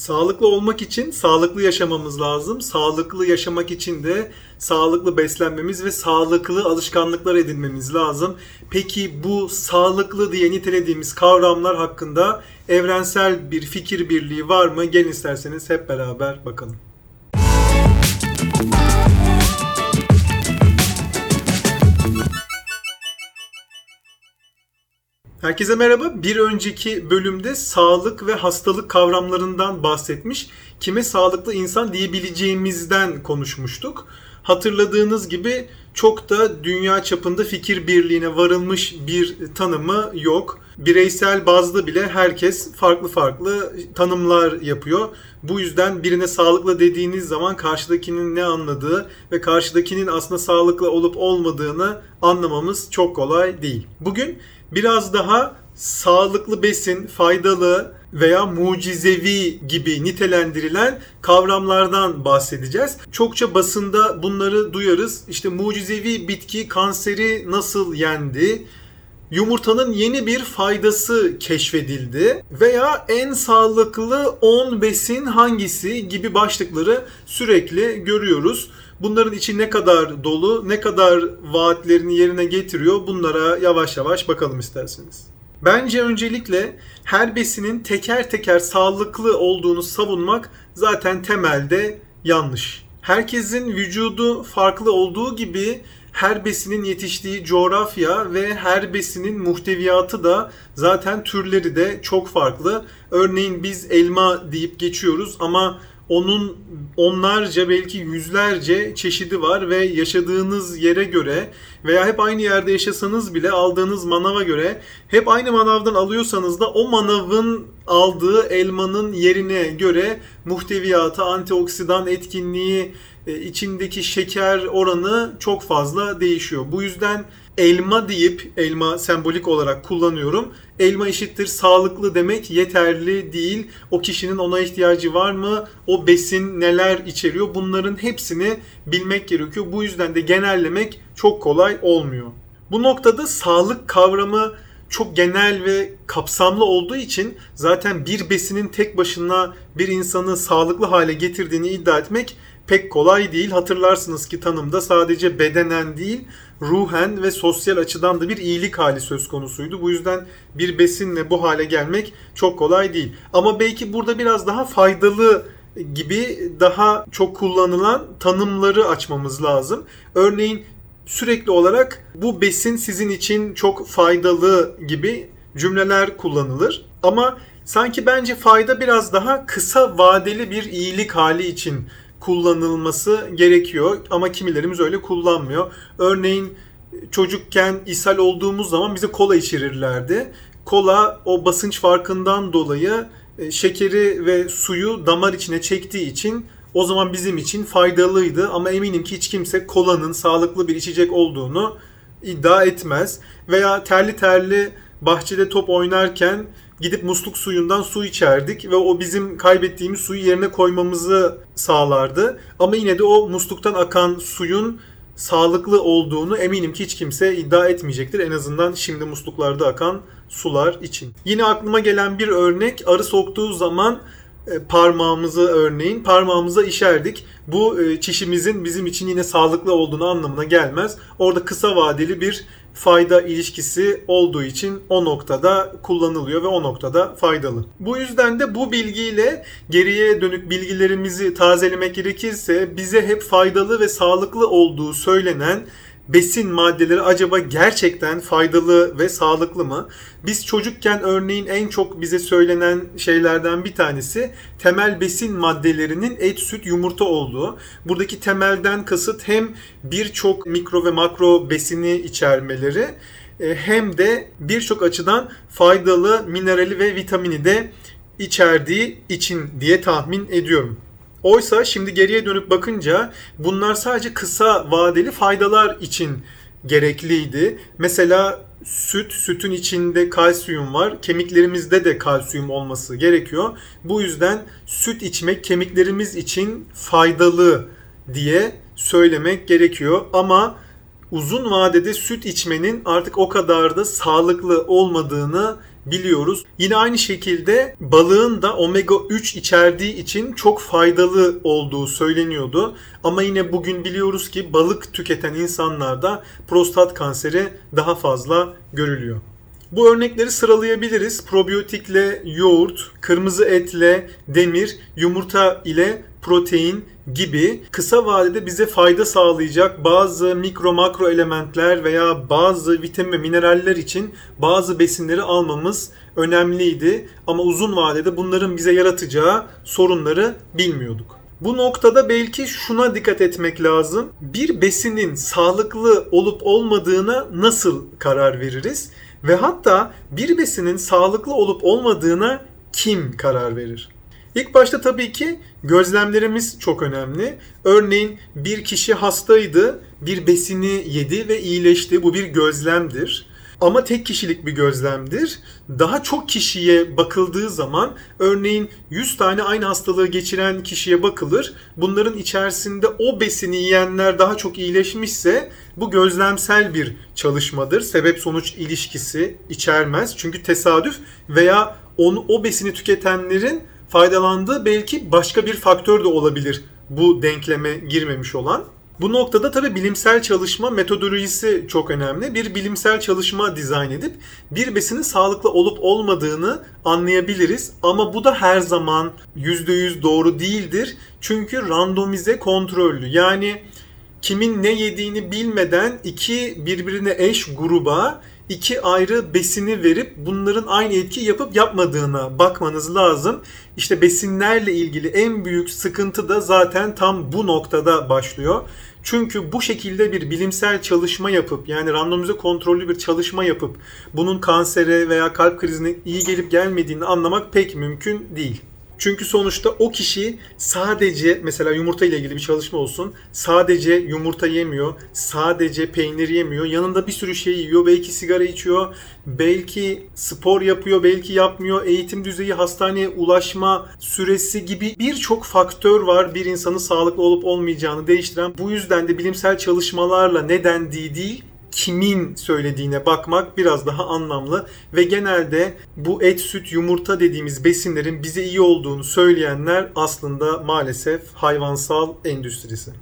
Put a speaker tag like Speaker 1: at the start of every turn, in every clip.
Speaker 1: Sağlıklı olmak için sağlıklı yaşamamız lazım. Sağlıklı yaşamak için de sağlıklı beslenmemiz ve sağlıklı alışkanlıklar edinmemiz lazım. Peki bu sağlıklı diye nitelediğimiz kavramlar hakkında evrensel bir fikir birliği var mı? Gelin isterseniz hep beraber bakalım. Herkese merhaba. Bir önceki bölümde sağlık ve hastalık kavramlarından bahsetmiş. Kime sağlıklı insan diyebileceğimizden konuşmuştuk. Hatırladığınız gibi çok da dünya çapında fikir birliğine varılmış bir tanımı yok. Bireysel bazda bile herkes farklı farklı tanımlar yapıyor. Bu yüzden birine sağlıklı dediğiniz zaman karşıdakinin ne anladığı ve karşıdakinin aslında sağlıklı olup olmadığını anlamamız çok kolay değil. Bugün biraz daha sağlıklı besin, faydalı veya mucizevi gibi nitelendirilen kavramlardan bahsedeceğiz. Çokça basında bunları duyarız. İşte mucizevi bitki kanseri nasıl yendi? Yumurtanın yeni bir faydası keşfedildi veya en sağlıklı 10 besin hangisi gibi başlıkları sürekli görüyoruz. Bunların içi ne kadar dolu, ne kadar vaatlerini yerine getiriyor bunlara yavaş yavaş bakalım isterseniz. Bence öncelikle her besinin teker teker sağlıklı olduğunu savunmak zaten temelde yanlış. Herkesin vücudu farklı olduğu gibi her besinin yetiştiği coğrafya ve her besinin muhteviyatı da zaten türleri de çok farklı. Örneğin biz elma deyip geçiyoruz ama onun onlarca belki yüzlerce çeşidi var ve yaşadığınız yere göre veya hep aynı yerde yaşasanız bile aldığınız manava göre hep aynı manavdan alıyorsanız da o manavın aldığı elmanın yerine göre muhteviyatı, antioksidan etkinliği, e, içindeki şeker oranı çok fazla değişiyor. Bu yüzden elma deyip elma sembolik olarak kullanıyorum. Elma eşittir sağlıklı demek yeterli değil. O kişinin ona ihtiyacı var mı? O besin neler içeriyor? Bunların hepsini bilmek gerekiyor. Bu yüzden de genellemek çok kolay olmuyor. Bu noktada sağlık kavramı çok genel ve kapsamlı olduğu için zaten bir besinin tek başına bir insanı sağlıklı hale getirdiğini iddia etmek pek kolay değil. Hatırlarsınız ki tanımda sadece bedenen değil, ruhen ve sosyal açıdan da bir iyilik hali söz konusuydu. Bu yüzden bir besinle bu hale gelmek çok kolay değil. Ama belki burada biraz daha faydalı gibi daha çok kullanılan tanımları açmamız lazım. Örneğin sürekli olarak bu besin sizin için çok faydalı gibi cümleler kullanılır. Ama sanki bence fayda biraz daha kısa vadeli bir iyilik hali için kullanılması gerekiyor ama kimilerimiz öyle kullanmıyor. Örneğin çocukken ishal olduğumuz zaman bize kola içirirlerdi. Kola o basınç farkından dolayı e, şekeri ve suyu damar içine çektiği için o zaman bizim için faydalıydı ama eminim ki hiç kimse kolanın sağlıklı bir içecek olduğunu iddia etmez. Veya terli terli bahçede top oynarken gidip musluk suyundan su içerdik ve o bizim kaybettiğimiz suyu yerine koymamızı sağlardı. Ama yine de o musluktan akan suyun sağlıklı olduğunu eminim ki hiç kimse iddia etmeyecektir. En azından şimdi musluklarda akan sular için. Yine aklıma gelen bir örnek arı soktuğu zaman parmağımızı örneğin parmağımıza işerdik. Bu e, çişimizin bizim için yine sağlıklı olduğunu anlamına gelmez. Orada kısa vadeli bir fayda ilişkisi olduğu için o noktada kullanılıyor ve o noktada faydalı. Bu yüzden de bu bilgiyle geriye dönük bilgilerimizi tazelemek gerekirse bize hep faydalı ve sağlıklı olduğu söylenen besin maddeleri acaba gerçekten faydalı ve sağlıklı mı? Biz çocukken örneğin en çok bize söylenen şeylerden bir tanesi temel besin maddelerinin et, süt, yumurta olduğu. Buradaki temelden kasıt hem birçok mikro ve makro besini içermeleri e, hem de birçok açıdan faydalı minerali ve vitamini de içerdiği için diye tahmin ediyorum. Oysa şimdi geriye dönüp bakınca bunlar sadece kısa vadeli faydalar için gerekliydi. Mesela süt, sütün içinde kalsiyum var. Kemiklerimizde de kalsiyum olması gerekiyor. Bu yüzden süt içmek kemiklerimiz için faydalı diye söylemek gerekiyor. Ama uzun vadede süt içmenin artık o kadar da sağlıklı olmadığını biliyoruz. Yine aynı şekilde balığın da omega 3 içerdiği için çok faydalı olduğu söyleniyordu. Ama yine bugün biliyoruz ki balık tüketen insanlarda prostat kanseri daha fazla görülüyor. Bu örnekleri sıralayabiliriz. Probiyotikle yoğurt, kırmızı etle demir, yumurta ile protein gibi kısa vadede bize fayda sağlayacak bazı mikro makro elementler veya bazı vitamin ve mineraller için bazı besinleri almamız önemliydi. Ama uzun vadede bunların bize yaratacağı sorunları bilmiyorduk. Bu noktada belki şuna dikkat etmek lazım. Bir besinin sağlıklı olup olmadığına nasıl karar veririz? Ve hatta bir besinin sağlıklı olup olmadığına kim karar verir? İlk başta tabii ki gözlemlerimiz çok önemli. Örneğin bir kişi hastaydı, bir besini yedi ve iyileşti. Bu bir gözlemdir. Ama tek kişilik bir gözlemdir. Daha çok kişiye bakıldığı zaman örneğin 100 tane aynı hastalığı geçiren kişiye bakılır. Bunların içerisinde o besini yiyenler daha çok iyileşmişse bu gözlemsel bir çalışmadır. Sebep sonuç ilişkisi içermez. Çünkü tesadüf veya onu o besini tüketenlerin faydalandığı belki başka bir faktör de olabilir bu denkleme girmemiş olan. Bu noktada tabi bilimsel çalışma metodolojisi çok önemli. Bir bilimsel çalışma dizayn edip bir besinin sağlıklı olup olmadığını anlayabiliriz. Ama bu da her zaman %100 doğru değildir. Çünkü randomize kontrollü. Yani kimin ne yediğini bilmeden iki birbirine eş gruba iki ayrı besini verip bunların aynı etki yapıp yapmadığına bakmanız lazım. İşte besinlerle ilgili en büyük sıkıntı da zaten tam bu noktada başlıyor. Çünkü bu şekilde bir bilimsel çalışma yapıp yani randomize kontrollü bir çalışma yapıp bunun kansere veya kalp krizine iyi gelip gelmediğini anlamak pek mümkün değil. Çünkü sonuçta o kişi sadece mesela yumurta ile ilgili bir çalışma olsun. Sadece yumurta yemiyor, sadece peynir yemiyor. Yanında bir sürü şey yiyor. Belki sigara içiyor, belki spor yapıyor, belki yapmıyor. Eğitim düzeyi, hastaneye ulaşma süresi gibi birçok faktör var bir insanın sağlıklı olup olmayacağını değiştiren. Bu yüzden de bilimsel çalışmalarla ne dendiği değil, kimin söylediğine bakmak biraz daha anlamlı ve genelde bu et, süt, yumurta dediğimiz besinlerin bize iyi olduğunu söyleyenler aslında maalesef hayvansal endüstrisi.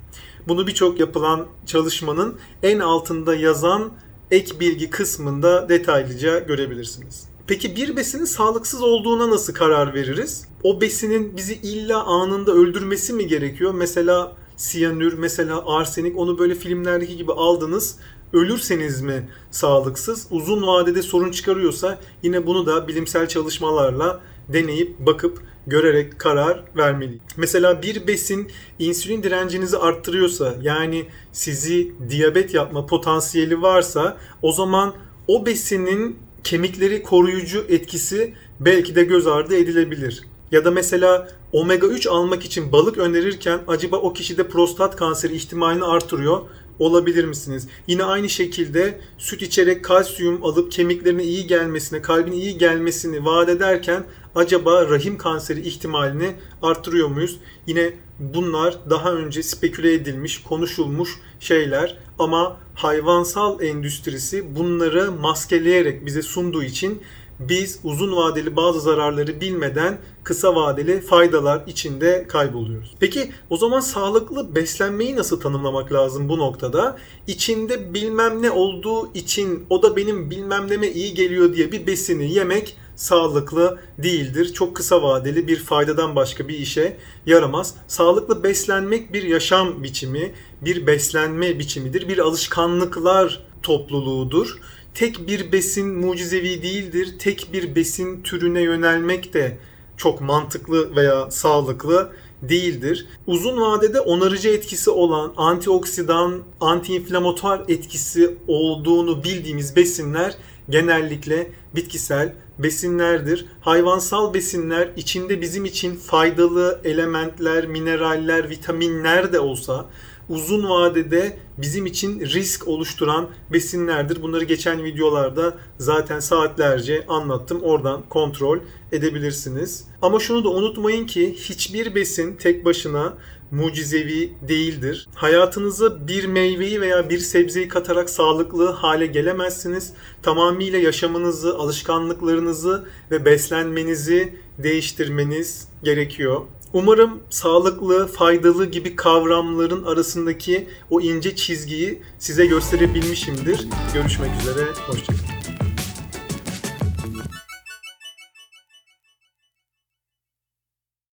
Speaker 1: Bunu birçok yapılan çalışmanın en altında yazan ek bilgi kısmında detaylıca görebilirsiniz. Peki bir besinin sağlıksız olduğuna nasıl karar veririz? O besinin bizi illa anında öldürmesi mi gerekiyor? Mesela siyanür, mesela arsenik onu böyle filmlerdeki gibi aldınız ölürseniz mi sağlıksız? Uzun vadede sorun çıkarıyorsa yine bunu da bilimsel çalışmalarla deneyip bakıp görerek karar vermeli. Mesela bir besin insülin direncinizi arttırıyorsa yani sizi diyabet yapma potansiyeli varsa o zaman o besinin kemikleri koruyucu etkisi belki de göz ardı edilebilir. Ya da mesela omega 3 almak için balık önerirken acaba o kişide prostat kanseri ihtimalini artırıyor olabilir misiniz? Yine aynı şekilde süt içerek kalsiyum alıp kemiklerine iyi gelmesine, kalbine iyi gelmesini vaat ederken acaba rahim kanseri ihtimalini artırıyor muyuz? Yine bunlar daha önce speküle edilmiş, konuşulmuş şeyler ama hayvansal endüstrisi bunları maskeleyerek bize sunduğu için biz uzun vadeli bazı zararları bilmeden kısa vadeli faydalar içinde kayboluyoruz. Peki o zaman sağlıklı beslenmeyi nasıl tanımlamak lazım bu noktada? İçinde bilmem ne olduğu için o da benim bilmem neme iyi geliyor diye bir besini yemek sağlıklı değildir. Çok kısa vadeli bir faydadan başka bir işe yaramaz. Sağlıklı beslenmek bir yaşam biçimi, bir beslenme biçimidir, bir alışkanlıklar topluluğudur tek bir besin mucizevi değildir. Tek bir besin türüne yönelmek de çok mantıklı veya sağlıklı değildir. Uzun vadede onarıcı etkisi olan antioksidan, antiinflamatuar etkisi olduğunu bildiğimiz besinler genellikle bitkisel besinlerdir. Hayvansal besinler içinde bizim için faydalı elementler, mineraller, vitaminler de olsa uzun vadede bizim için risk oluşturan besinlerdir. Bunları geçen videolarda zaten saatlerce anlattım. Oradan kontrol edebilirsiniz. Ama şunu da unutmayın ki hiçbir besin tek başına mucizevi değildir. Hayatınıza bir meyveyi veya bir sebzeyi katarak sağlıklı hale gelemezsiniz. Tamamıyla yaşamınızı, alışkanlıklarınızı ve beslenmenizi değiştirmeniz gerekiyor. Umarım sağlıklı, faydalı gibi kavramların arasındaki o ince çizgiyi size gösterebilmişimdir. Görüşmek üzere, hoşçakalın.